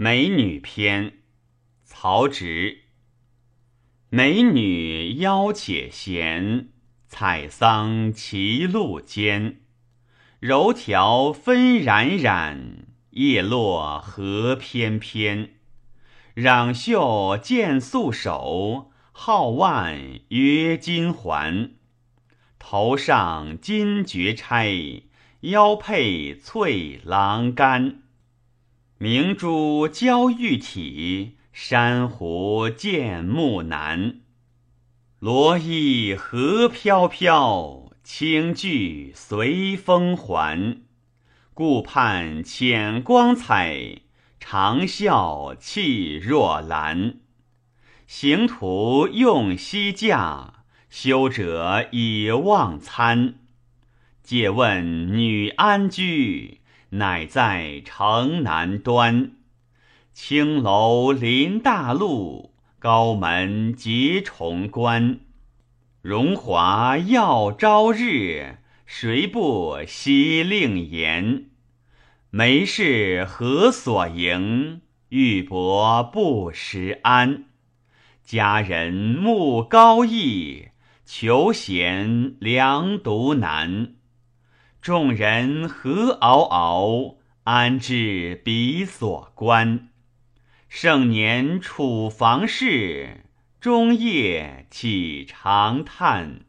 美女篇，曹植。美女腰且闲，采桑歧路间。柔条纷冉冉，叶落何翩翩。攘袖见素手，皓腕约金环。头上金爵钗，腰佩翠琅干。明珠娇玉体，珊瑚见目难。罗衣何飘飘，轻裾随风还。顾盼浅光彩，长笑气若兰。行徒用西驾，修者以忘餐。借问女安居？乃在城南端，青楼临大路，高门结重关。荣华耀朝日，谁不惜令颜？眉是何所营？玉帛不识安。佳人慕高逸，求贤良独难。众人何嗷嗷，安知彼所观？盛年处房事，终夜起长叹？